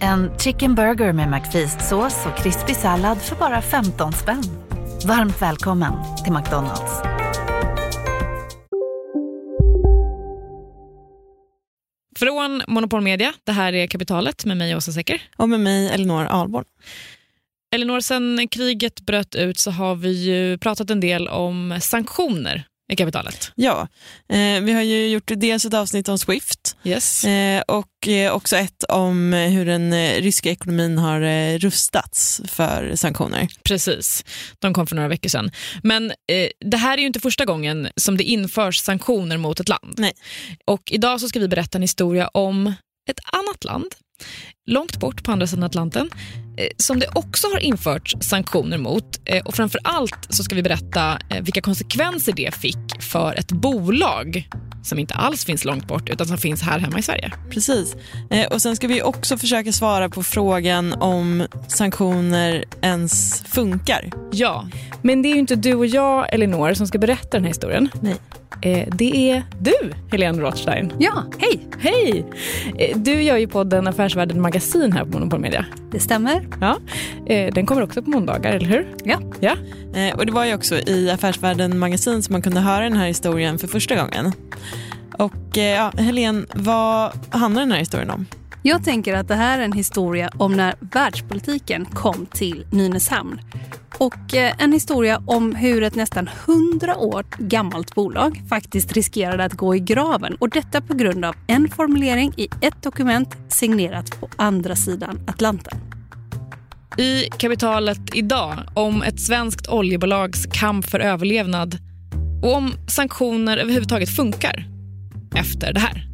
En chicken burger med McFeast-sås och krispig sallad för bara 15 spänn. Varmt välkommen till McDonalds. Från Monopol Media, det här är Kapitalet med mig Åsa Secker. Och med mig Elinor Ahlborn. Elinor, sen kriget bröt ut så har vi ju pratat en del om sanktioner i kapitalet. Ja, eh, vi har ju gjort dels ett avsnitt om Swift yes. eh, och eh, också ett om hur den eh, ryska ekonomin har eh, rustats för sanktioner. Precis, de kom för några veckor sedan. Men eh, det här är ju inte första gången som det införs sanktioner mot ett land. Nej. Och idag så ska vi berätta en historia om ett annat land långt bort på andra sidan Atlanten eh, som det också har införts sanktioner mot. Eh, och framför allt så ska vi berätta eh, vilka konsekvenser det fick för ett bolag som inte alls finns långt bort utan som finns här hemma i Sverige. Precis. Och Sen ska vi också försöka svara på frågan om sanktioner ens funkar. Ja, men det är ju inte du och jag, Elinor, som ska berätta den här historien. Nej. Det är du, Helene Rothstein. Ja, hej! Hej! Du gör ju podden Affärsvärlden Magasin här på Monopol Media. Det stämmer. Ja. Den kommer också på måndagar, eller hur? Ja. ja. Och Det var ju också i Affärsvärlden Magasin som man kunde höra den här historien för första gången. Och ja, Helene, vad handlar den här historien om? Jag tänker att det här är en historia om när världspolitiken kom till Nynäshamn. Och eh, en historia om hur ett nästan 100 år gammalt bolag faktiskt riskerade att gå i graven. Och detta på grund av en formulering i ett dokument signerat på andra sidan Atlanten. I kapitalet idag om ett svenskt oljebolags kamp för överlevnad och om sanktioner överhuvudtaget funkar efter det här.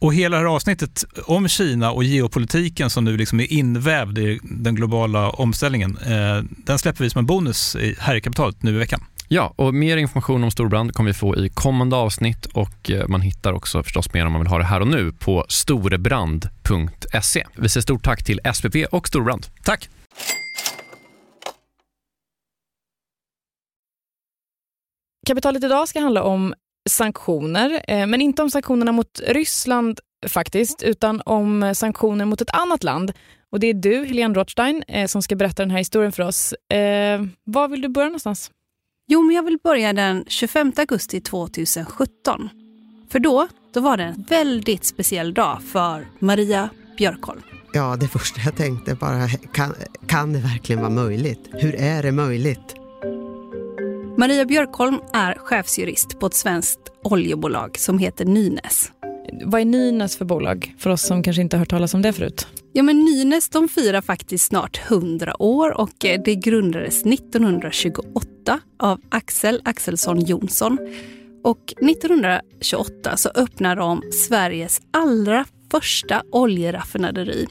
Och hela det här avsnittet om Kina och geopolitiken som nu liksom är invävd i den globala omställningen, eh, den släpper vi som en bonus här i kapitalet nu i veckan. Ja, och mer information om Storbrand kommer vi få i kommande avsnitt och man hittar också förstås mer om man vill ha det här och nu på storebrand.se. Vi säger stort tack till SPP och Storbrand. Tack! Kapitalet idag ska handla om sanktioner, men inte om sanktionerna mot Ryssland faktiskt, utan om sanktioner mot ett annat land. Och Det är du, Helene Rothstein, som ska berätta den här historien för oss. Eh, var vill du börja någonstans? Jo, men jag vill börja den 25 augusti 2017. För då, då var det en väldigt speciell dag för Maria Björkholm. Ja, det första jag tänkte bara, kan, kan det verkligen vara möjligt? Hur är det möjligt? Maria Björkholm är chefsjurist på ett svenskt oljebolag som heter Nynäs. Vad är Nynäs för bolag, för oss som kanske inte har hört talas om det förut? Ja, men Nynäs de firar faktiskt snart 100 år och det grundades 1928 av Axel Axelsson Jonsson. Och 1928 så öppnar de Sveriges allra första oljeraffinaderi.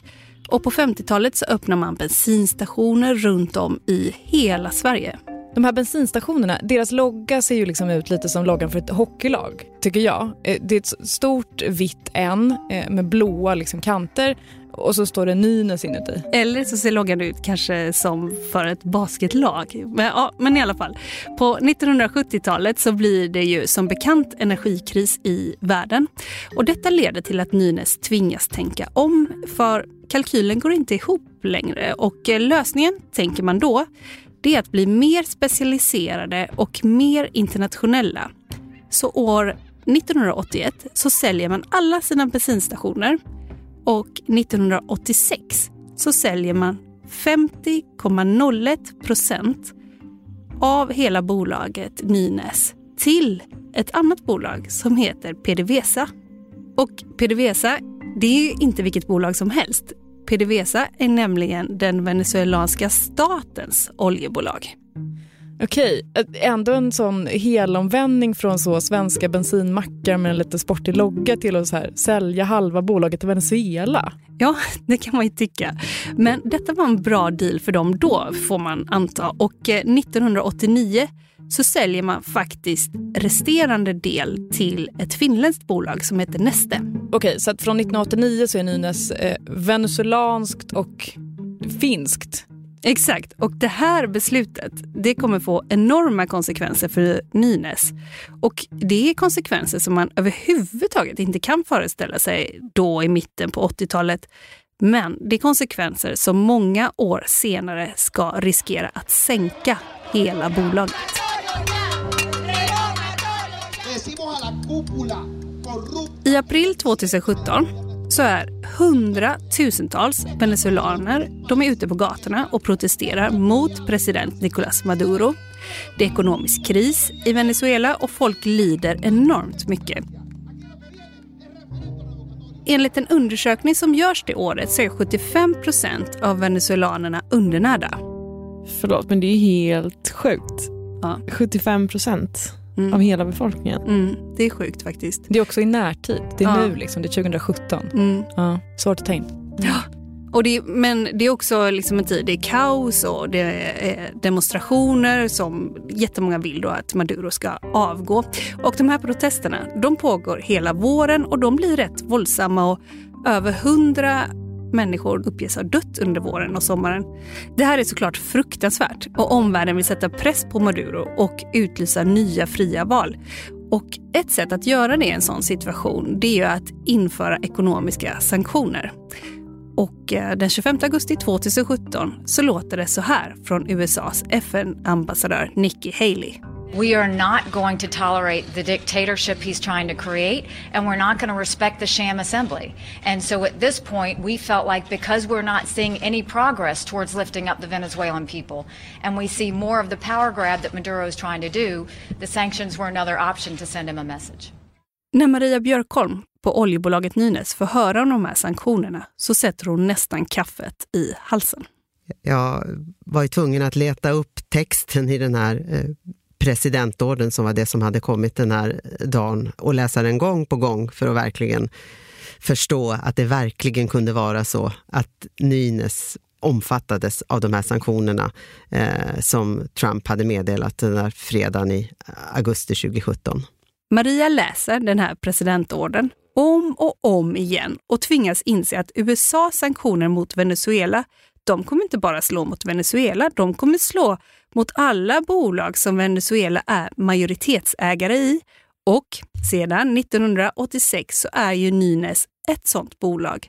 Och på 50-talet så öppnar man bensinstationer runt om i hela Sverige. De här bensinstationerna, deras logga ser ju liksom ut lite som loggan för ett hockeylag, tycker jag. Eh, det är ett stort vitt N eh, med blåa liksom kanter och så står det Nynäs inuti. Eller så ser loggan ut kanske som för ett basketlag. Men, ja, men i alla fall. På 1970-talet så blir det ju som bekant energikris i världen. Och detta leder till att Nynäs tvingas tänka om för kalkylen går inte ihop längre. Och eh, lösningen, tänker man då, det är att bli mer specialiserade och mer internationella. Så år 1981 så säljer man alla sina bensinstationer och 1986 så säljer man 50,01 procent av hela bolaget Nynäs till ett annat bolag som heter PDVSA. Och PDVSA, det är inte vilket bolag som helst. PDVSA är nämligen den venezuelanska statens oljebolag. Okej, ändå en sån helomvändning från så svenska bensinmackar med en lite sportig logga till att så här, sälja halva bolaget till Venezuela. Ja, det kan man ju tycka. Men detta var en bra deal för dem då, får man anta. Och 1989 eh, så säljer man faktiskt resterande del till ett finländskt bolag som heter Neste. Okej, så att från 1989 så är Nynäs eh, venezuelanskt och finskt Exakt, och det här beslutet det kommer få enorma konsekvenser för Nynäs. Och det är konsekvenser som man överhuvudtaget inte kan föreställa sig då i mitten på 80-talet. Men det är konsekvenser som många år senare ska riskera att sänka hela bolaget. I april 2017 så är hundratusentals venezuelaner de är ute på gatorna och protesterar mot president Nicolás Maduro. Det är ekonomisk kris i Venezuela och folk lider enormt mycket. Enligt en undersökning som görs det året så är 75 procent av venezuelanerna undernärda. Förlåt, men det är helt sjukt. Ja. 75 procent mm. av hela befolkningen. Mm, det är sjukt faktiskt. Det är också i närtid. Det är ja. nu, liksom, det är 2017. Mm. Ja, svårt att ta in. Ja. Och det, men det är också liksom en tid, det är kaos och det är demonstrationer som jättemånga vill då att Maduro ska avgå. Och de här protesterna de pågår hela våren och de blir rätt våldsamma och över hundra människor uppges ha dött under våren och sommaren. Det här är såklart fruktansvärt och omvärlden vill sätta press på Maduro och utlysa nya fria val. Och ett sätt att göra det i en sån situation det är ju att införa ekonomiska sanktioner. Och eh, den 25 augusti 2017 så låter det så här från USAs FN-ambassadör Nikki Haley. We are not going to tolerate the dictatorship he's trying to create, and we're not going to respect the sham assembly. And so at this point, we felt like because we're not seeing any progress towards lifting up the Venezuelan people, and we see more of the power grab that Maduro is trying to do, the sanctions were another option to send him a message. När Maria Björkholm på oljebolaget Nynäs får höra om de här sanktionerna så sätter hon nästan kaffet i halsen. Jag var ju tvungen att leta upp texten i den här eh, presidentorden som var det som hade kommit den här dagen och läsa den gång på gång för att verkligen förstå att det verkligen kunde vara så att Nynäs omfattades av de här sanktionerna eh, som Trump hade meddelat den där fredagen i augusti 2017. Maria läser den här presidentorden om och om igen och tvingas inse att USAs sanktioner mot Venezuela de kommer inte bara slå mot Venezuela, de kommer slå mot alla bolag som Venezuela är majoritetsägare i. Och sedan 1986 så är ju Nynäs ett sådant bolag.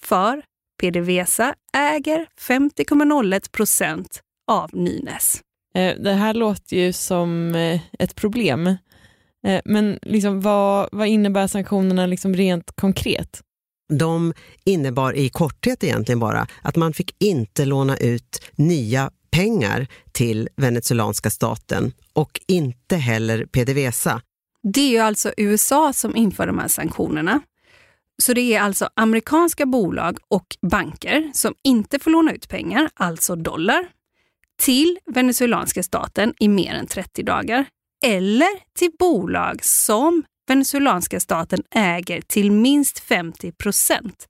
För PDVSA äger 50,01 procent av Nynäs. Eh, det här låter ju som eh, ett problem. Eh, men liksom vad, vad innebär sanktionerna liksom rent konkret? De innebar i korthet egentligen bara att man fick inte låna ut nya pengar till venezuelanska staten och inte heller PDVSA. Det är ju alltså USA som inför de här sanktionerna. Så det är alltså amerikanska bolag och banker som inte får låna ut pengar, alltså dollar, till venezuelanska staten i mer än 30 dagar. Eller till bolag som venezuelanska staten äger till minst 50 procent.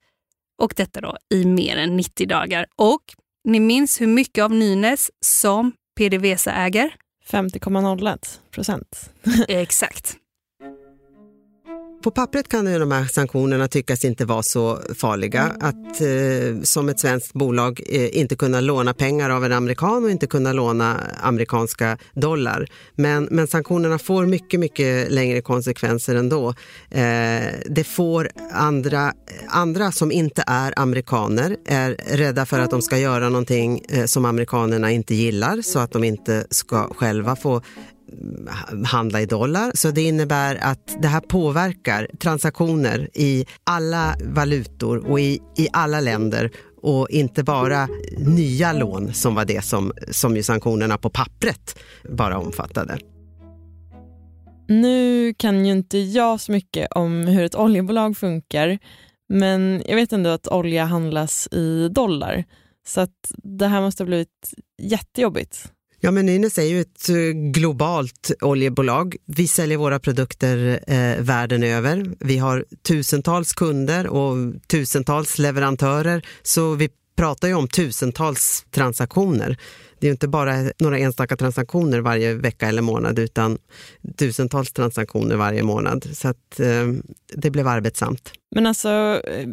Och detta då i mer än 90 dagar. Och ni minns hur mycket av Nynäs som PDVSA äger? 50,01 procent. Exakt. På pappret kan ju de här sanktionerna tyckas inte vara så farliga. Att eh, som ett svenskt bolag eh, inte kunna låna pengar av en amerikan och inte kunna låna amerikanska dollar. Men, men sanktionerna får mycket, mycket längre konsekvenser ändå. Eh, det får andra, andra som inte är amerikaner är rädda för att de ska göra någonting eh, som amerikanerna inte gillar så att de inte ska själva få handla i dollar. Så det innebär att det här påverkar transaktioner i alla valutor och i, i alla länder och inte bara nya lån som var det som, som ju sanktionerna på pappret bara omfattade. Nu kan ju inte jag så mycket om hur ett oljebolag funkar men jag vet ändå att olja handlas i dollar så att det här måste ha blivit jättejobbigt. Ja, men Nynäs är ju ett eh, globalt oljebolag. Vi säljer våra produkter eh, världen över. Vi har tusentals kunder och tusentals leverantörer, så vi pratar ju om tusentals transaktioner. Det är ju inte bara några enstaka transaktioner varje vecka eller månad, utan tusentals transaktioner varje månad. Så att eh, det blev arbetsamt. Men alltså, eh,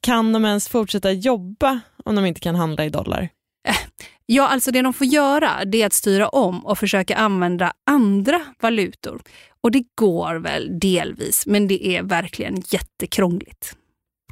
kan de ens fortsätta jobba om de inte kan handla i dollar? Ja, alltså det de får göra det är att styra om och försöka använda andra valutor. Och det går väl delvis, men det är verkligen jättekrångligt.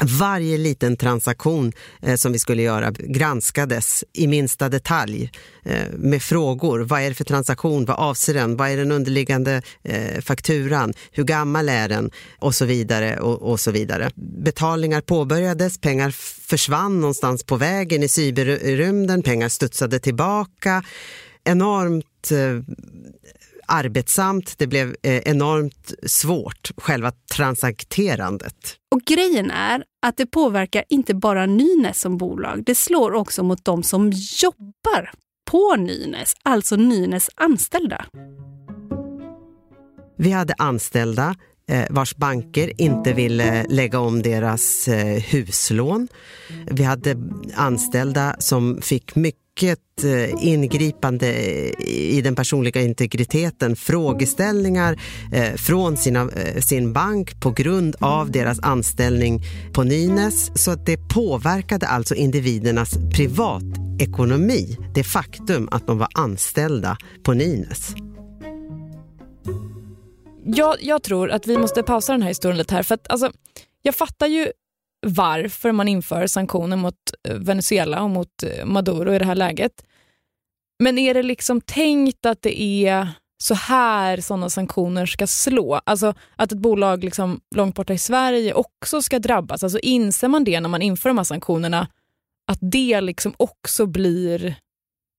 Varje liten transaktion eh, som vi skulle göra granskades i minsta detalj eh, med frågor. Vad är det för transaktion? Vad avser den? Vad är den underliggande eh, fakturan? Hur gammal är den? Och så vidare och, och, så vidare. Betalningar påbörjades, pengar försvann någonstans på vägen i cyberrymden, pengar studsade tillbaka. Enormt eh, arbetsamt, det blev eh, enormt svårt, själva transakterandet. Och grejen är att det påverkar inte bara Nynäs som bolag, det slår också mot de som jobbar på Nynäs, alltså Nynäs anställda. Vi hade anställda eh, vars banker inte ville lägga om deras eh, huslån. Vi hade anställda som fick mycket mycket eh, ingripande i den personliga integriteten, frågeställningar eh, från sina, eh, sin bank på grund av deras anställning på Nynäs. Så att det påverkade alltså individernas privatekonomi, det faktum att de var anställda på Nynäs. Jag, jag tror att vi måste pausa den här historien lite här. För att, alltså, jag fattar ju varför man inför sanktioner mot eh, Venezuela och mot eh, Maduro i det här läget. Men är det liksom tänkt att det är så här sådana sanktioner ska slå? Alltså att ett bolag liksom långt borta i Sverige också ska drabbas. Alltså inser man det när man inför de här sanktionerna, att det liksom också blir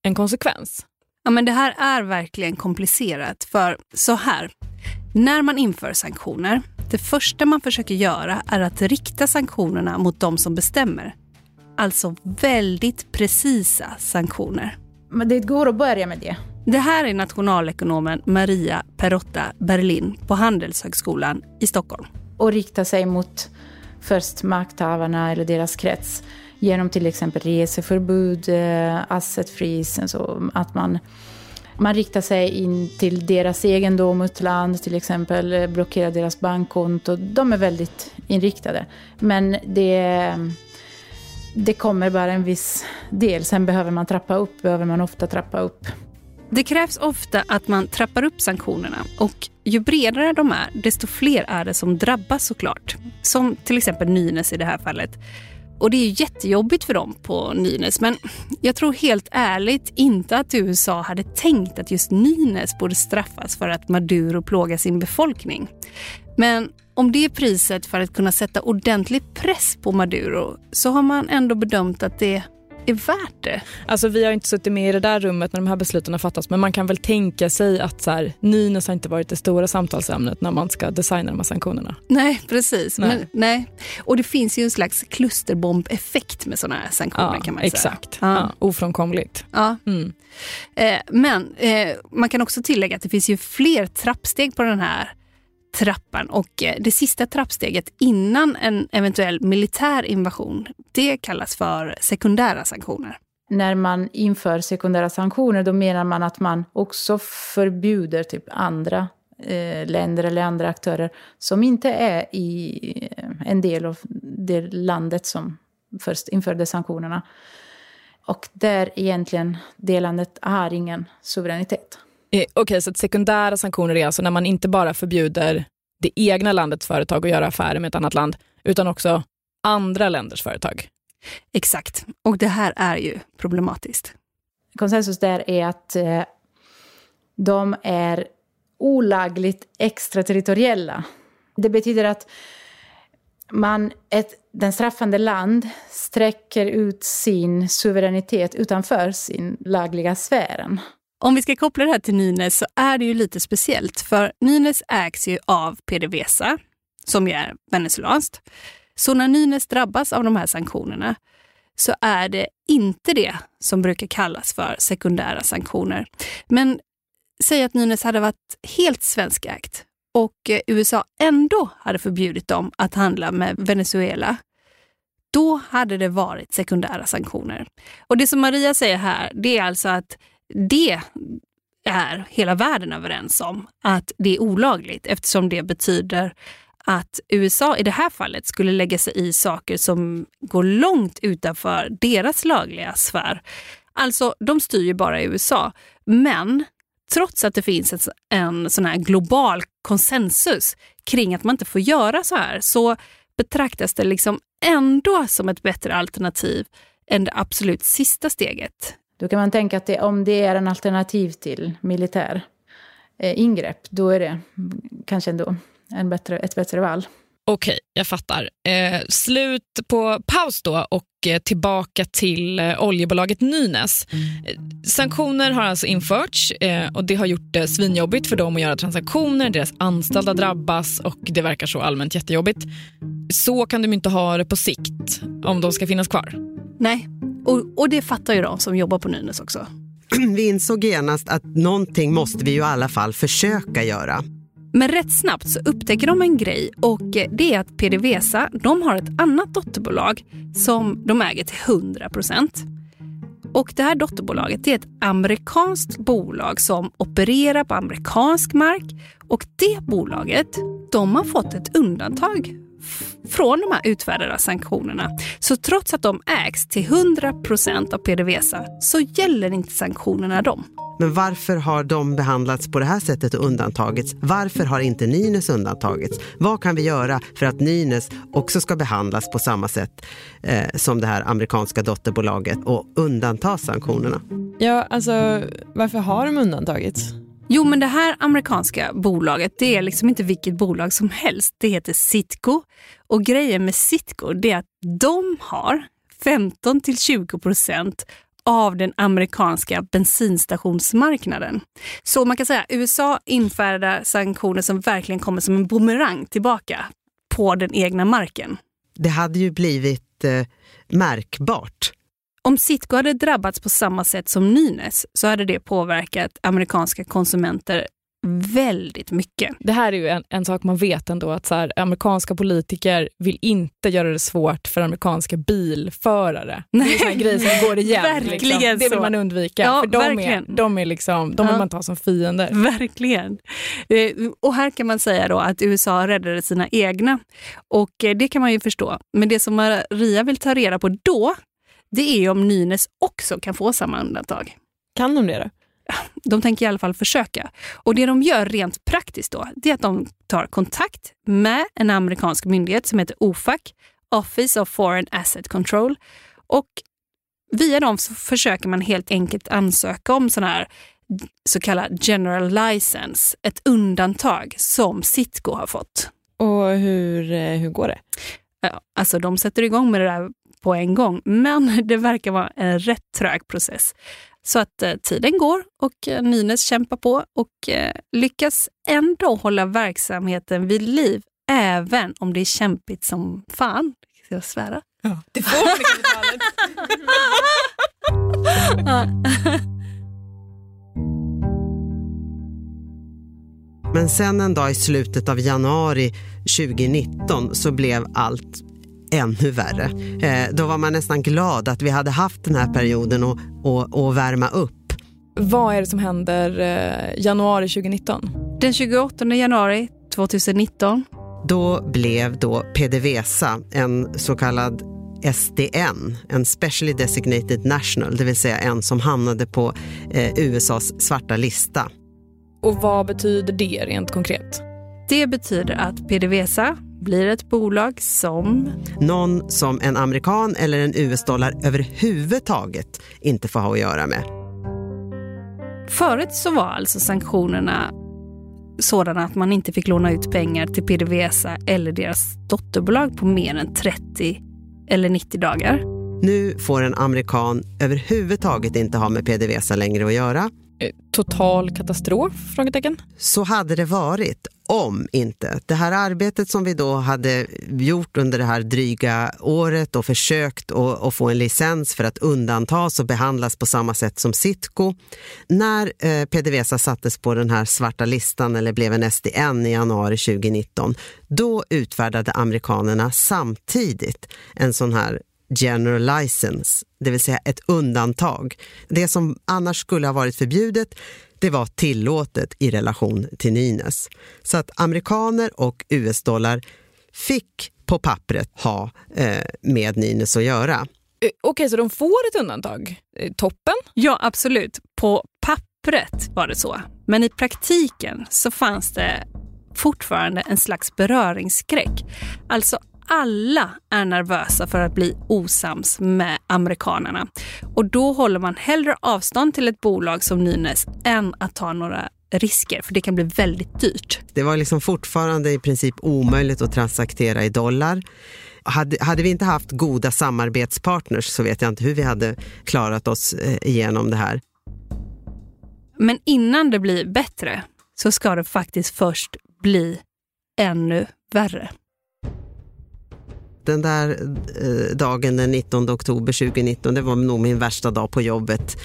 en konsekvens? Ja, men det här är verkligen komplicerat. För så här, när man inför sanktioner det första man försöker göra är att rikta sanktionerna mot de som bestämmer. Alltså väldigt precisa sanktioner. Men det går att börja med det. Det här är nationalekonomen Maria Perotta Berlin på Handelshögskolan i Stockholm. Och rikta sig mot först makthavarna eller deras krets genom till exempel reseförbud, eh, asset freeze, så att man man riktar sig in till deras egendom, ett land till exempel, eh, blockerar deras bankkonto. De är väldigt inriktade. Men det, det kommer bara en viss del. Sen behöver man trappa upp, behöver man ofta trappa upp. Det krävs ofta att man trappar upp sanktionerna och ju bredare de är, desto fler är det som drabbas såklart. Som till exempel Nynäs i det här fallet. Och det är jättejobbigt för dem på Nynäs. Men jag tror helt ärligt inte att USA hade tänkt att just Nynäs borde straffas för att Maduro plågar sin befolkning. Men om det är priset för att kunna sätta ordentlig press på Maduro så har man ändå bedömt att det är värt det. Alltså vi har inte suttit med i det där rummet när de här besluten har fattats men man kan väl tänka sig att så här, Nynäs har inte varit det stora samtalsämnet när man ska designa de här sanktionerna. Nej, precis. Nej. Men, nej. Och det finns ju en slags klusterbombeffekt med sådana här sanktioner ja, kan man exakt. säga. Exakt, ja. ofrånkomligt. Ja. Mm. Eh, men eh, man kan också tillägga att det finns ju fler trappsteg på den här trappan och eh, det sista trappsteget innan en eventuell militär invasion, det kallas för sekundära sanktioner. när man inför sekundära sanktioner då menar man att man också förbjuder typ andra eh, länder eller andra aktörer som inte är i eh, en del av det landet som först införde sanktionerna. Och där egentligen det landet har ingen suveränitet. Eh, Okej, okay, så sekundära sanktioner är alltså när man inte bara förbjuder det egna landets företag att göra affärer med ett annat land, utan också andra länders företag. Exakt, och det här är ju problematiskt. Konsensus där är att eh, de är olagligt extraterritoriella. Det betyder att man, ett, den straffande land sträcker ut sin suveränitet utanför sin lagliga sfären. Om vi ska koppla det här till Nynäs så är det ju lite speciellt för Nynäs ägs ju av PDVSA som ju är venezuelanskt. Så när Nynäs drabbas av de här sanktionerna så är det inte det som brukar kallas för sekundära sanktioner. Men säg att Nynäs hade varit helt svenskägt och USA ändå hade förbjudit dem att handla med Venezuela. Då hade det varit sekundära sanktioner. Och det som Maria säger här, det är alltså att det är hela världen överens om att det är olagligt eftersom det betyder att USA i det här fallet skulle lägga sig i saker som går långt utanför deras lagliga sfär. Alltså, de styr ju bara i USA. Men trots att det finns en, en sån här global konsensus kring att man inte får göra så här, så betraktas det liksom ändå som ett bättre alternativ än det absolut sista steget. Då kan man tänka att det, om det är en alternativ till militär eh, ingrepp, då är det kanske ändå en bättre, ett bättre val. Okej, jag fattar. Eh, slut på paus då och eh, tillbaka till eh, oljebolaget Nynäs. Eh, sanktioner har alltså införts eh, och det har gjort det svinjobbigt för dem att göra transaktioner. Deras anställda drabbas och det verkar så allmänt jättejobbigt. Så kan de inte ha det på sikt om de ska finnas kvar. Nej, och, och det fattar ju de som jobbar på Nynäs också. Vi insåg genast att någonting måste vi ju i alla fall försöka göra. Men rätt snabbt så upptäcker de en grej och det är att PDVSA de har ett annat dotterbolag som de äger till 100 procent. Och det här dotterbolaget är ett amerikanskt bolag som opererar på amerikansk mark och det bolaget de har fått ett undantag från de här utfärdade sanktionerna. Så trots att de ägs till 100 procent av PDVSA så gäller inte sanktionerna dem. Men varför har de behandlats på det här sättet och undantagits? Varför har inte Nynäs undantagits? Vad kan vi göra för att Nynäs också ska behandlas på samma sätt eh, som det här amerikanska dotterbolaget och undanta sanktionerna? Ja, alltså varför har de undantagits? Jo, men det här amerikanska bolaget, det är liksom inte vilket bolag som helst. Det heter Citgo. Och grejen med Citgo, det är att de har 15 till 20 procent av den amerikanska bensinstationsmarknaden. Så man kan säga att USA infärdar sanktioner som verkligen kommer som en bumerang tillbaka på den egna marken. Det hade ju blivit eh, märkbart. Om Citgo hade drabbats på samma sätt som Nynäs så hade det påverkat amerikanska konsumenter väldigt mycket. Det här är ju en, en sak man vet ändå att så här, amerikanska politiker vill inte göra det svårt för amerikanska bilförare. Nej. Det är en grej som går igen. Liksom. verkligen liksom. Det vill man undvika. Ja, för de verkligen. är, de är liksom, de vill Ja. man ta som fiender. Verkligen. Eh, Och här kan man säga då att USA räddade sina egna. Och eh, det kan man ju förstå. Men det som Maria vill ta reda på då, det är om Nynäs också kan få samma undantag. Kan de det då? De tänker i alla fall försöka. Och det de gör rent praktiskt då, det är att de tar kontakt med en amerikansk myndighet som heter OFAC, Office of Foreign Asset Control. Och via dem så försöker man helt enkelt ansöka om sån här så kallad general license, ett undantag som Citgo har fått. Och hur, eh, hur går det? Alltså de sätter igång med det där på en gång, men det verkar vara en rätt trög process. Så att eh, tiden går och eh, Nynäs kämpar på och eh, lyckas ändå hålla verksamheten vid liv, även om det är kämpigt som fan. Ska jag svära? Det får man Men sen en dag i slutet av januari 2019 så blev allt ännu värre. Eh, då var man nästan glad att vi hade haft den här perioden att och, och värma upp. Vad är det som händer eh, januari 2019? Den 28 januari 2019 då blev då PDVSA en så kallad SDN, en Specially Designated National, det vill säga en som hamnade på eh, USAs svarta lista. Och vad betyder det rent konkret? Det betyder att PDVSA blir ett bolag som... Någon som en amerikan eller en US-dollar överhuvudtaget inte får ha att göra med. Förut så var alltså sanktionerna sådana att man inte fick låna ut pengar till PDVSA eller deras dotterbolag på mer än 30 eller 90 dagar. Nu får en amerikan överhuvudtaget inte ha med PDVSA längre att göra. Eh, total katastrof? Frågetecken. Så hade det varit om inte. Det här arbetet som vi då hade gjort under det här dryga året och försökt att få en licens för att undantas och behandlas på samma sätt som Sitco. När eh, PDVSA sattes på den här svarta listan eller blev en SDN i januari 2019, då utfärdade amerikanerna samtidigt en sån här general license, det vill säga ett undantag. Det som annars skulle ha varit förbjudet, det var tillåtet i relation till Nynäs. Så att amerikaner och US-dollar fick på pappret ha eh, med Nynäs att göra. Eh, okej, okay, så de får ett undantag? Eh, toppen? Ja, absolut. På pappret var det så. Men i praktiken så fanns det fortfarande en slags beröringsskräck. Alltså alla är nervösa för att bli osams med amerikanerna. Och då håller man hellre avstånd till ett bolag som Nynäs än att ta några risker, för det kan bli väldigt dyrt. Det var liksom fortfarande i princip omöjligt att transaktera i dollar. Hade, hade vi inte haft goda samarbetspartners så vet jag inte hur vi hade klarat oss eh, igenom det här. Men innan det blir bättre så ska det faktiskt först bli ännu värre den där eh, dagen den 19 oktober 2019, det var nog min värsta dag på jobbet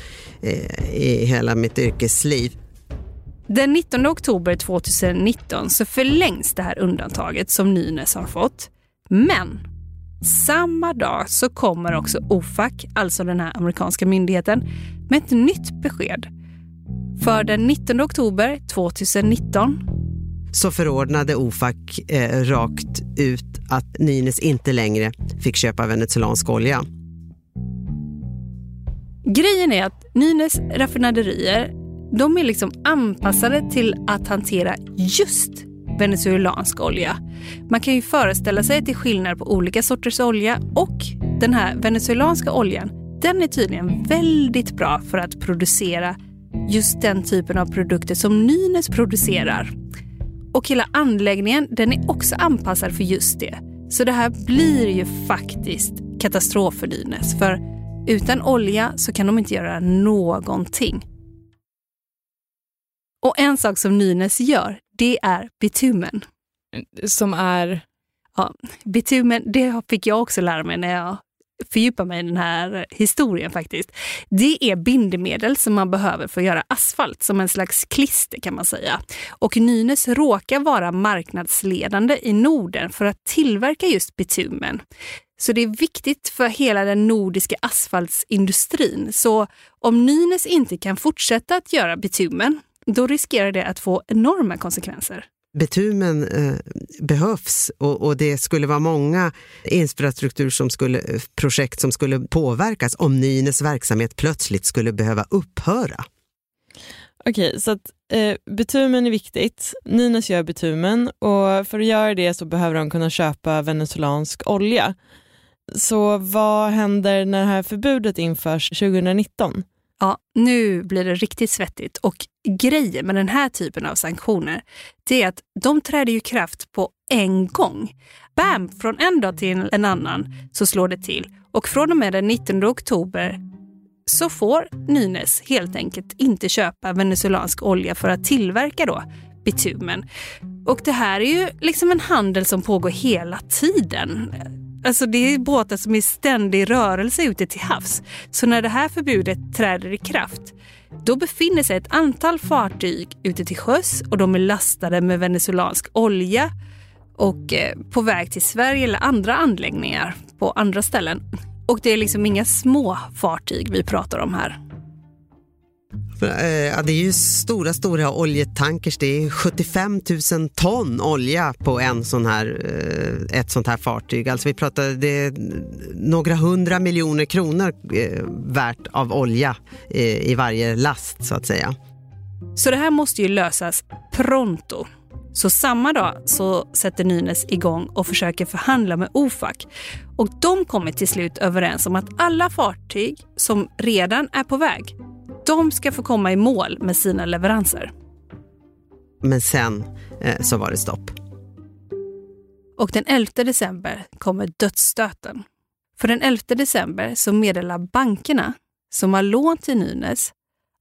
eh, i hela mitt yrkesliv. Den 19 oktober 2019 så förlängs det här undantaget som Nynäs har fått. Men samma dag så kommer också OFAC, alltså den här amerikanska myndigheten, med ett nytt besked. För den 19 oktober 2019 så förordnade OFAC eh, rakt ut att Nynäs inte längre fick köpa venezuelansk olja. Grejen är att Nynäs raffinaderier de är liksom anpassade till att hantera just venezuelansk olja. Man kan ju föreställa sig att det är skillnad på olika sorters olja och den här venezuelanska oljan den är tydligen väldigt bra för att producera just den typen av produkter som Nynäs producerar. Och hela anläggningen den är också anpassad för just det. Så det här blir ju faktiskt katastrof för Nynäs. För utan olja så kan de inte göra någonting. Och en sak som Nynäs gör, det är bitumen. Som är? Ja, bitumen, det fick jag också lära mig när jag fördjupa mig i den här historien faktiskt. Det är bindemedel som man behöver för att göra asfalt, som en slags klister kan man säga. Och Nynäs råkar vara marknadsledande i Norden för att tillverka just bitumen. Så det är viktigt för hela den nordiska asfaltsindustrin. Så om Nynäs inte kan fortsätta att göra bitumen, då riskerar det att få enorma konsekvenser betumen eh, behövs och, och, det skulle vara många infrastruktur som skulle, projekt som skulle påverkas om Nynäs verksamhet plötsligt skulle behöva upphöra. Okej, så att eh, bitumen är viktigt. Nynäs gör bitumen och för att göra det så behöver de kunna köpa venezuelansk olja. Så vad händer när det här förbudet införs 2019? Ja, nu blir det riktigt svettigt. Och grejen med den här typen av sanktioner, det är att de träder ju kraft på en gång. Bam! Från en dag till en annan så slår det till. Och från och med den 19 oktober så får Nynäs helt enkelt inte köpa venezuelansk olja för att tillverka då bitumen. Och det här är ju liksom en handel som pågår hela tiden. Alltså det är båtar som är i ständig rörelse ute till havs. Så när det här förbudet träder i kraft, då befinner sig ett antal fartyg ute till sjöss och de är lastade med venezuelansk olja. och eh, på väg till Sverige eller andra anläggningar på andra ställen. Och det är liksom inga små fartyg vi pratar om här. Eh, ja, det är ju stora, stora oljetankers. Det är 75 000 ton olja på en sån här, eh, ett sånt här fartyg. Alltså vi pratar det är några hundra miljoner kronor eh, värt av olja i varje last så att säga. Så det här måste ju lösas pronto. Så samma dag så sätter Nynäs igång och försöker förhandla med OFAC. Och de kommer till slut överens om att alla fartyg som redan är på väg de ska få komma i mål med sina leveranser. Men sen eh, så var det stopp. Och den 11 december kommer dödsstöten. För den 11 december så meddelar bankerna som har lån till Nynäs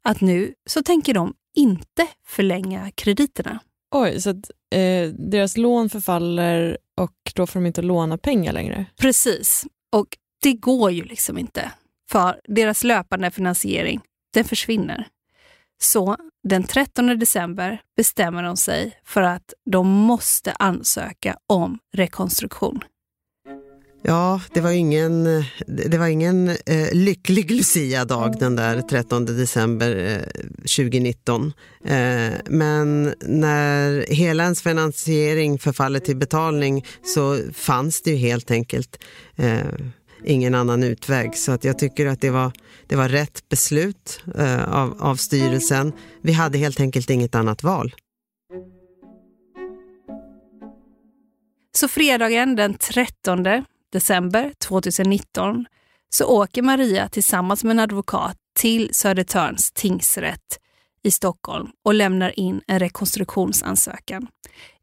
att nu så tänker de inte förlänga krediterna. Oj, så att eh, deras lån förfaller och då får de inte låna pengar längre? Precis. Och det går ju liksom inte. För deras löpande finansiering den försvinner. Så den 13 december bestämmer de sig för att de måste ansöka om rekonstruktion. Ja, det var ingen, det var ingen eh, lycklig Lucia-dag den där 13 december eh, 2019. Eh, men när hela ens finansiering förfaller till betalning så fanns det ju helt enkelt eh, ingen annan utväg. Så att jag tycker att det var, det var rätt beslut eh, av, av styrelsen. Vi hade helt enkelt inget annat val. Så fredagen den 13 december 2019 så åker Maria tillsammans med en advokat till Södertörns tingsrätt i Stockholm och lämnar in en rekonstruktionsansökan.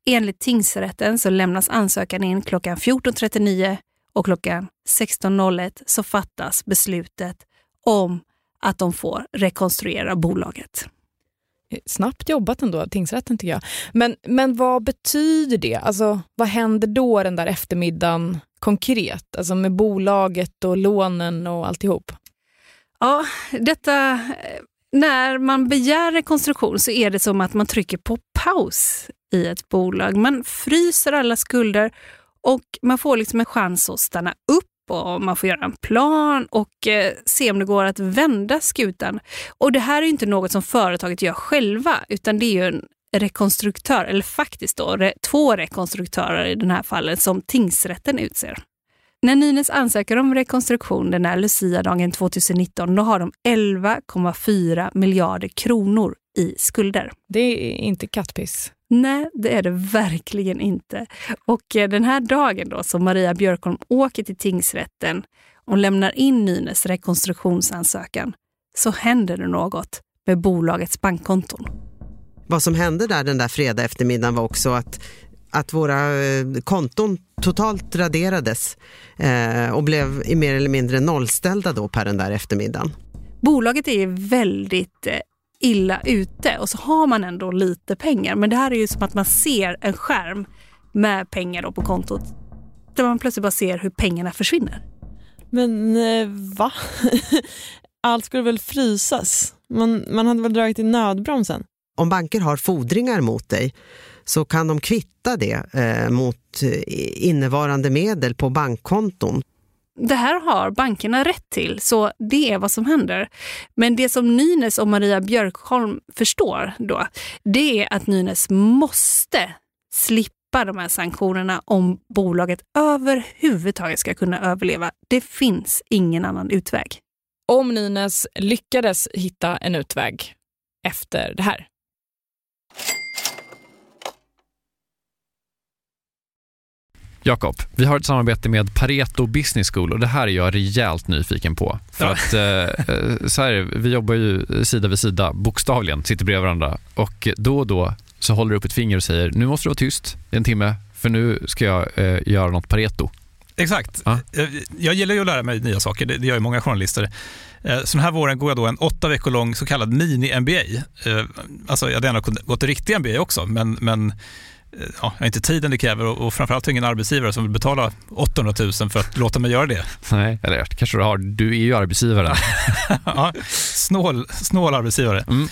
Enligt tingsrätten så lämnas ansökan in klockan 14.39 och klockan 16.01 så fattas beslutet om att de får rekonstruera bolaget. Snabbt jobbat ändå, tingsrätten tycker jag. Men, men vad betyder det? Alltså, vad händer då den där eftermiddagen konkret? Alltså med bolaget och lånen och alltihop? Ja, detta... När man begär rekonstruktion så är det som att man trycker på paus i ett bolag. Man fryser alla skulder och man får liksom en chans att stanna upp och man får göra en plan och eh, se om det går att vända skutan. Och det här är inte något som företaget gör själva, utan det är ju en rekonstruktör, eller faktiskt då, re, två rekonstruktörer i den här fallet, som tingsrätten utser. När Nynäs ansöker om rekonstruktion den här Lucia-dagen 2019, då har de 11,4 miljarder kronor i skulder. Det är inte kattpiss. Nej, det är det verkligen inte. Och eh, den här dagen då som Maria Björkholm åker till tingsrätten och lämnar in Nynäs rekonstruktionsansökan så händer det något med bolagets bankkonton. Vad som hände där den där fredag eftermiddagen var också att att våra eh, konton totalt raderades eh, och blev mer eller mindre nollställda då per den där eftermiddagen. Bolaget är väldigt eh, illa ute och så har man ändå lite pengar. Men det här är ju som att man ser en skärm med pengar då på kontot där man plötsligt bara ser hur pengarna försvinner. Men eh, va? Allt skulle väl frysas? Man, man hade väl dragit i nödbromsen? Om banker har fordringar mot dig så kan de kvitta det eh, mot eh, innevarande medel på bankkonton. Det här har bankerna rätt till, så det är vad som händer. Men det som Nynäs och Maria Björkholm förstår då, det är att Nynäs måste slippa de här sanktionerna om bolaget överhuvudtaget ska kunna överleva. Det finns ingen annan utväg. Om Nynäs lyckades hitta en utväg efter det här, Jakob, vi har ett samarbete med Pareto Business School och det här är jag rejält nyfiken på. För ja. att eh, eh, så här, vi jobbar ju sida vid sida, bokstavligen, sitter bredvid varandra och då och då så håller du upp ett finger och säger nu måste du vara tyst i en timme för nu ska jag eh, göra något Pareto. Exakt. Ja. Eh, jag gillar ju att lära mig nya saker, det gör ju många journalister. Så den här våren går jag då en åtta veckor lång så kallad mini-MBA. Alltså jag hade gärna gått en riktig MBA också, men, men ja, jag har inte tiden det kräver och, och framförallt ingen arbetsgivare som vill betala 800 000 för att låta mig göra det. Nej, eller kanske du har. Du är ju arbetsgivaren. ja, snål, snål arbetsgivare. Mm.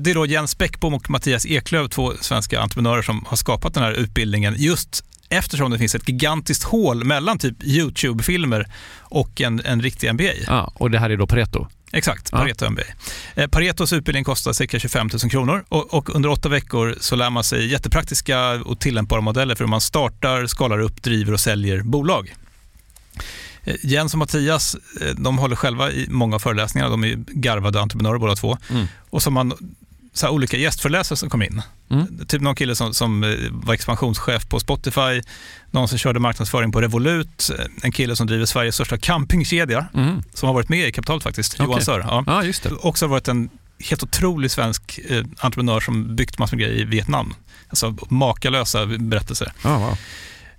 Det är då Jens Bäckbom och Mattias Eklöf, två svenska entreprenörer som har skapat den här utbildningen just eftersom det finns ett gigantiskt hål mellan typ YouTube-filmer och en, en riktig MBA. Ja, och det här är då Pareto? Exakt, Pareto ja. MBA. Eh, Paretos utbildning kostar cirka 25 000 kronor och, och, under åtta veckor så lär man sig jättepraktiska och tillämpbara modeller för hur man startar, skalar upp, driver och säljer bolag. Eh, Jens och Mattias eh, de håller själva i många föreläsningar, de är garvade entreprenörer båda två. Mm. Och så man så olika gästföreläsare som kom in. Mm. Typ någon kille som, som, eh, var expansionschef på Spotify, någon som körde marknadsföring på Revolut, eh, en kille som driver Sveriges största campingkedja, mm. som har varit med i kapitalet faktiskt, okay. Johan Sör. Ja. Ah, just det. Också varit en helt otrolig svensk eh, entreprenör som byggt massor med grejer i Vietnam. Alltså makalösa berättelser. Oh, wow.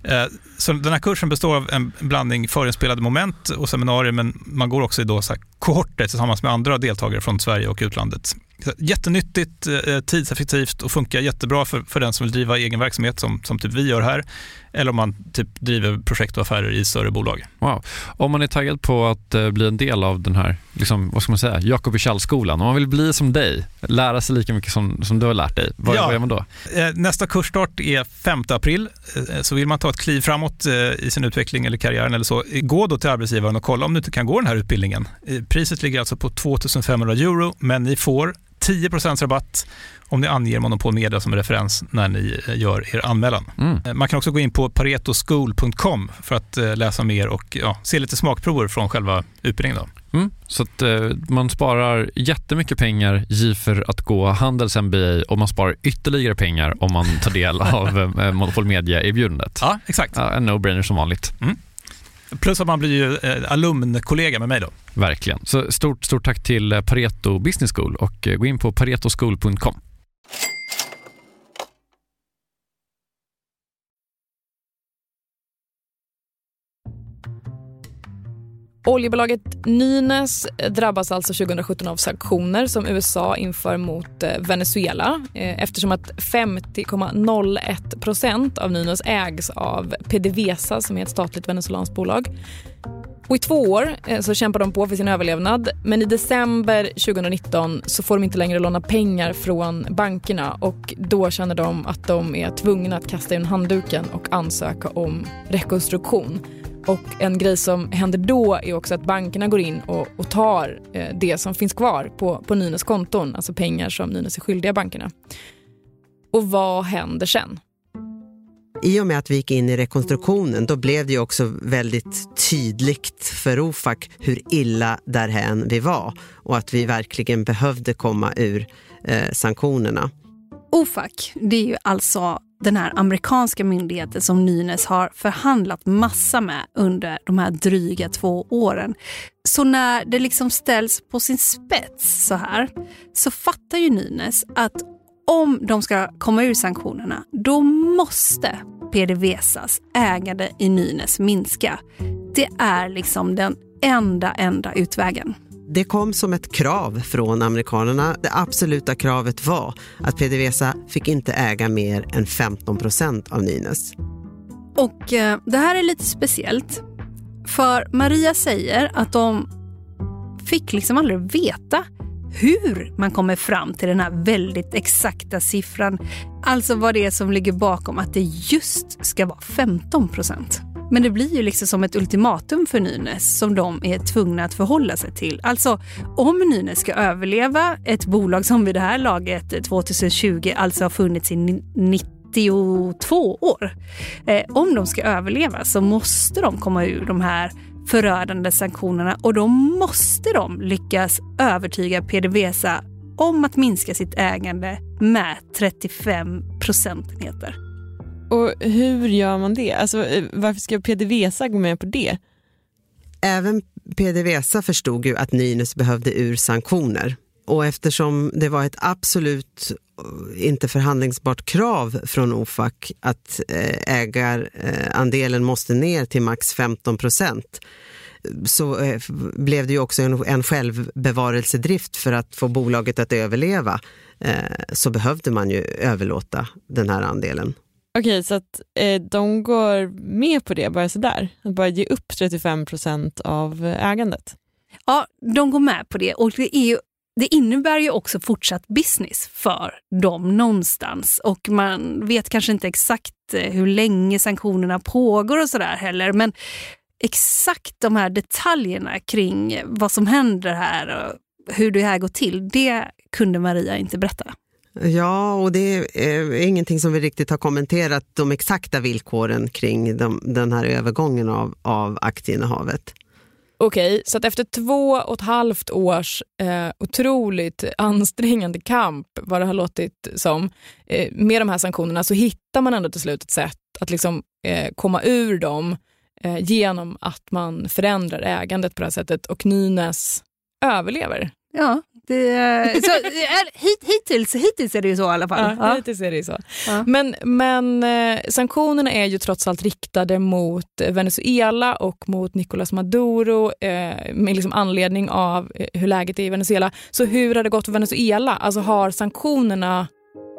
Eh, så den här kursen består av en blandning förinspelade moment och seminarier, men man går också i då så kohorter tillsammans med andra deltagare från Sverige och utlandet. Jättenyttigt, eh, tidseffektivt och funkar jättebra för, för den som vill driva egen verksamhet som, som typ vi gör här. Eller om man typ driver projekt och affärer i större bolag. Wow. Om man är taggad på att eh, bli en del av den här, liksom, vad ska man säga, Jakob skolan om man vill bli som dig, lära sig lika mycket som, som du har lärt dig, vad, ja. vad gör man då? Eh, nästa kursstart är 5 april, så vill man ta ett kliv framåt i sin utveckling eller karriären eller så, gå då till arbetsgivaren och kolla om du inte kan gå den här utbildningen. Priset ligger alltså på 2500 euro, men ni får 10% rabatt om ni anger Monopol Media som referens när ni eh, gör er anmälan. Mm. Eh, man kan också gå in på paretoschool.com för att eh, läsa mer och ja, se lite smakprover från själva utbildningen. Då. Mm. Så att eh, man sparar jättemycket pengar för att gå Handels MBA och man sparar ytterligare pengar om man tar del av eh, Monopol Media-erbjudandet. Ja, exakt. Ja, en no-brainer som vanligt. Mm. Plus att man blir ju eh, alumnkollega med mig då. Verkligen. Så stort, stort tack till eh, Pareto Business School och eh, gå in på paretoschool.com. Oljebolaget Nynäs drabbas alltså 2017 av sanktioner som USA inför mot eh, Venezuela eh, eftersom att 50,01 procent av Nynäs ägs av PDVSA som är ett statligt venezuelanskt bolag. Och I två år eh, så kämpar de på för sin överlevnad men i december 2019 så får de inte längre låna pengar från bankerna och då känner de att de är tvungna att kasta in handduken och ansöka om rekonstruktion. Och En grej som händer då är också att bankerna går in och, och tar eh, det som finns kvar på, på Nynäs konton, alltså pengar som Nynäs är skyldiga bankerna. Och vad händer sen? I och med att vi gick in i rekonstruktionen då blev det ju också väldigt tydligt för OFAC hur illa därhän vi var och att vi verkligen behövde komma ur eh, sanktionerna. OFAC, det är ju alltså den här amerikanska myndigheten som Nynäs har förhandlat massa med under de här dryga två åren. Så när det liksom ställs på sin spets så här så fattar ju Nynäs att om de ska komma ur sanktionerna då måste PDVSAs ägande i Nynäs minska. Det är liksom den enda, enda utvägen. Det kom som ett krav från amerikanerna. Det absoluta kravet var att PDVSA fick inte äga mer än 15 procent av Nynäs. Och eh, det här är lite speciellt. För Maria säger att de fick liksom aldrig veta hur man kommer fram till den här väldigt exakta siffran. Alltså vad det är som ligger bakom att det just ska vara 15 procent. Men det blir ju liksom som ett ultimatum för Nynäs som de är tvungna att förhålla sig till. Alltså om Nynäs ska överleva, ett bolag som vid det här laget eh, 2020 alltså har funnits i 92 år. Eh, om de ska överleva så måste de komma ur de här förödande sanktionerna och då måste de lyckas övertyga PDVSA om att minska sitt ägande med 35 procentenheter. Och hur gör man det? Alltså, eh, varför ska PDVSA gå med på det? Även PDVSA förstod ju att Nynäs behövde ur sanktioner. Och eftersom det var ett absolut eh, inte förhandlingsbart krav från OFAC att eh, ägarandelen måste ner till max 15 procent så blev det ju också en, en självbevarelsedrift för att få bolaget att överleva. Så behövde man ju överlåta den här andelen. Okej, så att eh, de går med på det bara sådär? Att bara ge upp 35 procent av ägandet? Ja, de går med på det och det, är ju, det innebär ju också fortsatt business för dem någonstans. Och man vet kanske inte exakt eh, hur länge sanktionerna pågår och sådär heller. Men exakt de här detaljerna kring vad som händer här och hur det här går till, det kunde Maria inte berätta. Ja, och det är eh, ingenting som vi riktigt har kommenterat, de exakta villkoren kring de, den här övergången av, av aktieinnehavet. Okej, så att efter två och ett halvt års eh, otroligt ansträngande kamp, vad det har låtit som, eh, med de här sanktionerna så hittar man ändå till slut ett sätt att liksom, eh, komma ur dem eh, genom att man förändrar ägandet på det här sättet och Nynäs överlever. Ja, det, så, är, hit, hittills, hittills är det ju så i alla fall. Ja, Hittills är det så. Ja. Men, men eh, sanktionerna är ju trots allt riktade mot Venezuela och mot Nicolás Maduro eh, med liksom anledning av eh, hur läget är i Venezuela. Så hur har det gått för Venezuela? Alltså har sanktionerna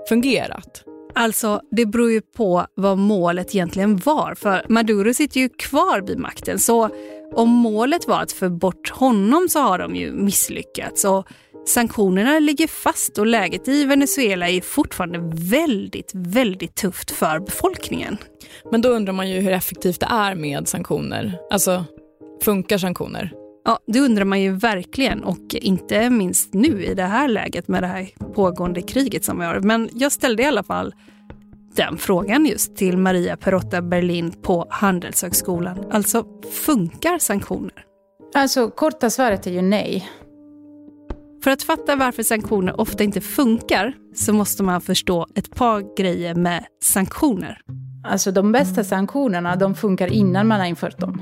fungerat? Alltså, det beror ju på vad målet egentligen var. För Maduro sitter ju kvar vid makten. Så om målet var att få bort honom så har de ju misslyckats. Och sanktionerna ligger fast och läget i Venezuela är fortfarande väldigt, väldigt tufft för befolkningen. Men då undrar man ju hur effektivt det är med sanktioner. Alltså, funkar sanktioner? Ja, det undrar man ju verkligen och inte minst nu i det här läget med det här pågående kriget som vi har. Men jag ställde i alla fall den frågan just till Maria Perotta Berlin på Handelshögskolan. Alltså, funkar sanktioner? Alltså, korta svaret är ju nej. För att fatta varför sanktioner ofta inte funkar så måste man förstå ett par grejer med sanktioner. Alltså de bästa sanktionerna de funkar innan man har infört dem.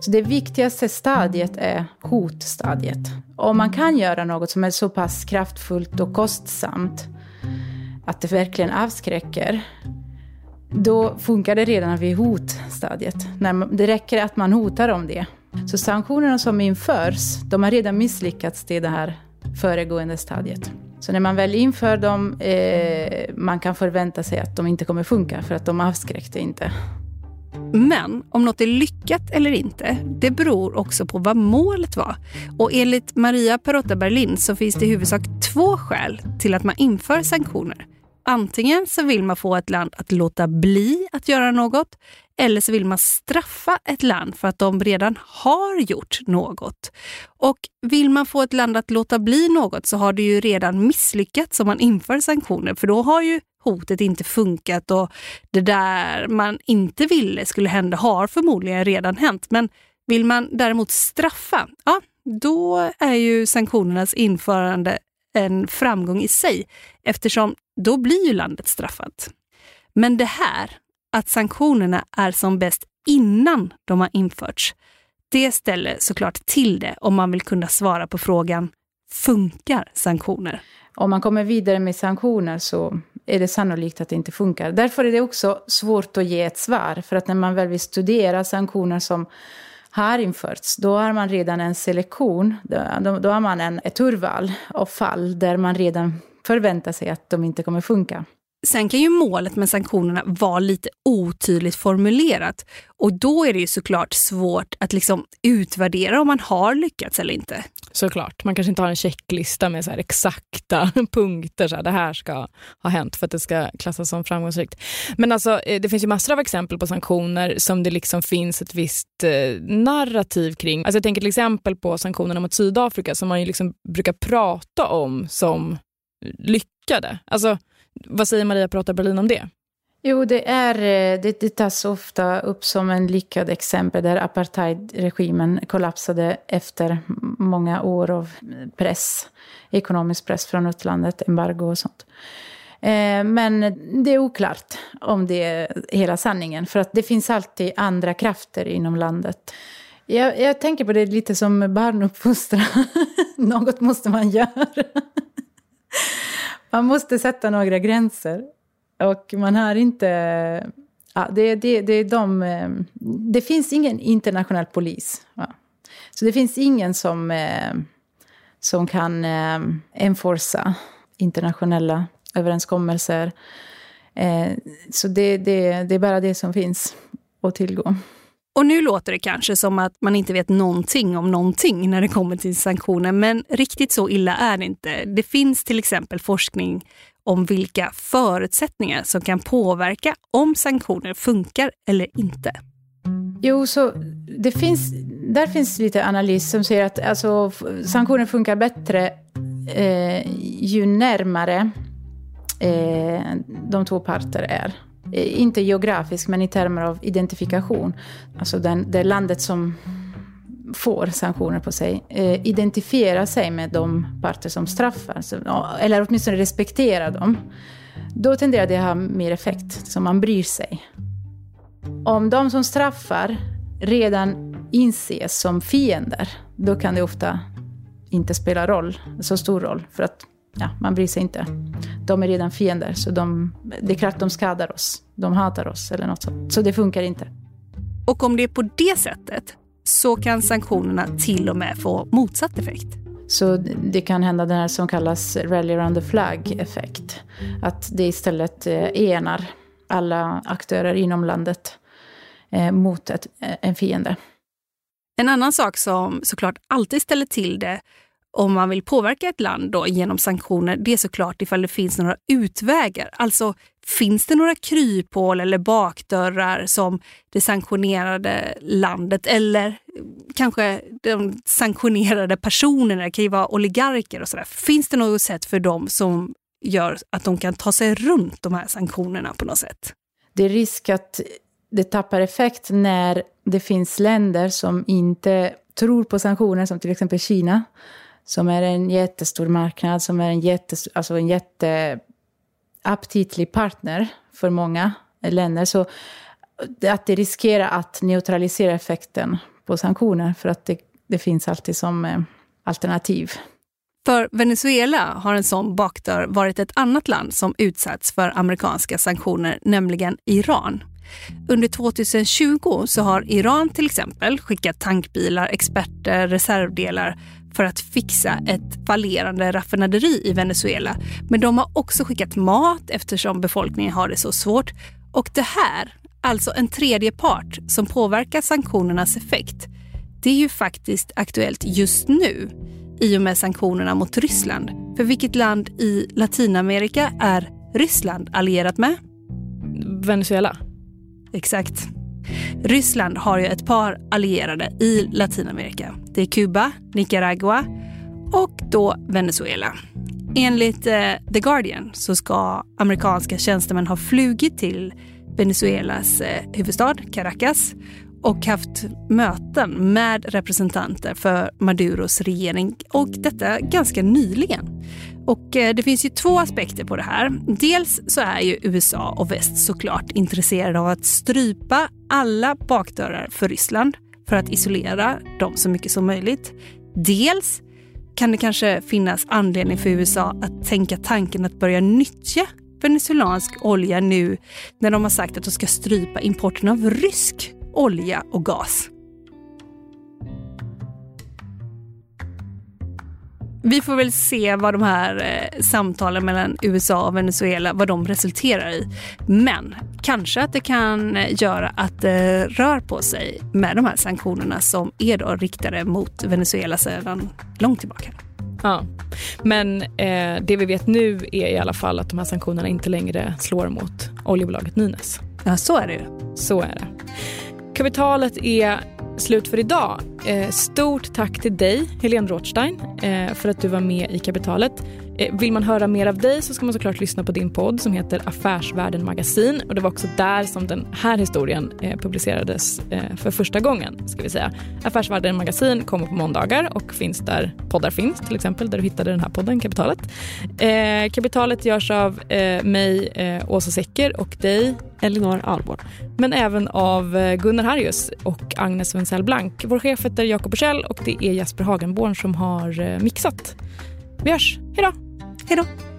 Så det viktigaste stadiet är hotstadiet. Om man kan göra något som är så pass kraftfullt och kostsamt att det verkligen avskräcker, då funkar det redan vid hotstadiet. det räcker att man hotar om det. Så sanktionerna som införs, de har redan misslyckats till det här föregående stadiet. Så när man väl inför dem, eh, man kan förvänta sig att de inte kommer funka för att de avskräckte inte. Mm. Men om något är lyckat eller inte, det beror också på vad målet var. Och enligt Maria Perotta Berlin så finns det i huvudsak två skäl till att man inför sanktioner. Antingen så vill man få ett land att låta bli att göra något eller så vill man straffa ett land för att de redan har gjort något. Och vill man få ett land att låta bli något så har det ju redan misslyckats om man inför sanktioner för då har ju hotet inte funkat och det där man inte ville skulle hända har förmodligen redan hänt. Men vill man däremot straffa, ja, då är ju sanktionernas införande en framgång i sig eftersom då blir ju landet straffat. Men det här, att sanktionerna är som bäst innan de har införts, det ställer såklart till det om man vill kunna svara på frågan Funkar sanktioner? Om man kommer vidare med sanktioner så är det sannolikt att det inte funkar. Därför är det också svårt att ge ett svar. För att när man väl vill studera sanktioner som har införts, då har man redan en selektion. Då, då har man en, ett urval av fall där man redan förväntar sig att de inte kommer funka. Sen kan ju målet med sanktionerna vara lite otydligt formulerat och då är det ju såklart svårt att liksom utvärdera om man har lyckats eller inte. Såklart, man kanske inte har en checklista med så exakta punkter, så här, det här ska ha hänt för att det ska klassas som framgångsrikt. Men alltså, eh, det finns ju massor av exempel på sanktioner som det liksom finns ett visst eh, narrativ kring. Alltså jag tänker till exempel på sanktionerna mot Sydafrika som man ju liksom brukar prata om som lyckade. Alltså, vad säger Maria Prata Berlin om det? Jo, det, är, eh, det, det tas ofta upp som en lyckad exempel där apartheidregimen kollapsade efter många år av press, ekonomisk press från utlandet, embargo och sånt. Eh, men det är oklart om det är hela sanningen, för att det finns alltid andra krafter inom landet. Jag, jag tänker på det lite som barnuppfostran. Något måste man göra. Man måste sätta några gränser. Och man har inte Ja, det, det, det, är de, eh, det finns ingen internationell polis. Ja. Så det finns ingen som, eh, som kan eh, enforca internationella överenskommelser. Eh, så det, det, det är bara det som finns att tillgå. Och nu låter det kanske som att man inte vet någonting om någonting när det kommer till sanktioner, men riktigt så illa är det inte. Det finns till exempel forskning om vilka förutsättningar som kan påverka om sanktioner funkar eller inte. Jo, så det finns, där finns lite analys som säger att alltså, sanktioner funkar bättre eh, ju närmare eh, de två parter är. Eh, inte geografiskt, men i termer av identifikation. Alltså den, det landet som får sanktioner på sig eh, identifiera sig med de parter som straffar, så, eller åtminstone respektera dem. Då tenderar det att ha mer effekt, så man bryr sig. Om de som straffar redan inses som fiender, då kan det ofta inte spela roll, så stor roll, för att ja, man bryr sig inte. De är redan fiender, så de, det är klart de skadar oss. De hatar oss eller något sånt. Så det funkar inte. Och om det är på det sättet så kan sanktionerna till och med få motsatt effekt. Så det kan hända den här som kallas rally around the flag-effekt. Att det istället eh, enar alla aktörer inom landet eh, mot ett, eh, en fiende. En annan sak som såklart alltid ställer till det om man vill påverka ett land då genom sanktioner, det är såklart ifall det finns några utvägar. Alltså, finns det några kryphål eller bakdörrar som det sanktionerade landet eller eh, kanske de sanktionerade personerna, det kan ju vara oligarker och sådär. Finns det något sätt för dem som gör att de kan ta sig runt de här sanktionerna på något sätt? Det är risk att det tappar effekt när det finns länder som inte tror på sanktioner, som till exempel Kina som är en jättestor marknad, som är en, jättestor, alltså en jätteaptitlig partner för många länder. Så att det riskerar att neutralisera effekten på sanktioner, för att det, det finns alltid som eh, alternativ. För Venezuela har en sån bakdörr varit ett annat land som utsatts för amerikanska sanktioner, nämligen Iran. Under 2020 så har Iran till exempel skickat tankbilar, experter, reservdelar för att fixa ett fallerande raffinaderi i Venezuela. Men de har också skickat mat eftersom befolkningen har det så svårt. Och det här, alltså en tredje part som påverkar sanktionernas effekt, det är ju faktiskt aktuellt just nu i och med sanktionerna mot Ryssland. För vilket land i Latinamerika är Ryssland allierat med? Venezuela. Exakt. Ryssland har ju ett par allierade i Latinamerika. Det är Kuba, Nicaragua och då Venezuela. Enligt eh, The Guardian så ska amerikanska tjänstemän ha flugit till Venezuelas eh, huvudstad Caracas och haft möten med representanter för Maduros regering och detta ganska nyligen. Och eh, det finns ju två aspekter på det här. Dels så är ju USA och väst såklart intresserade av att strypa alla bakdörrar för Ryssland för att isolera dem så mycket som möjligt. Dels kan det kanske finnas anledning för USA att tänka tanken att börja nyttja venezuelansk olja nu när de har sagt att de ska strypa importen av rysk olja och gas. Vi får väl se vad de här eh, samtalen mellan USA och Venezuela vad de resulterar i. Men kanske att det kan eh, göra att det rör på sig med de här sanktionerna som är då riktade mot Venezuela sedan långt tillbaka. Ja, men eh, det vi vet nu är i alla fall att de här sanktionerna inte längre slår mot oljebolaget Nynäs. Ja, så är det ju. Så är det. Kapitalet är slut för idag. Eh, stort tack till dig, Helene Rothstein, eh, för att du var med i Kapitalet. Eh, vill man höra mer av dig så ska man såklart lyssna på din podd som heter Affärsvärlden Magasin. Och det var också där som den här historien eh, publicerades eh, för första gången. Ska vi säga. Affärsvärlden Magasin kommer på måndagar och finns där poddar finns, till exempel där du hittade den här podden, Kapitalet. Kapitalet görs av mig, Åsa Secker, och dig, Elinor Alborn. Men även av Gunnar Harjus och Agnes Wenzel Blank. Vår chef heter Jakob Bursell och det är Jesper Hagenborn som har mixat. Vi hörs. Hej då! Hej då!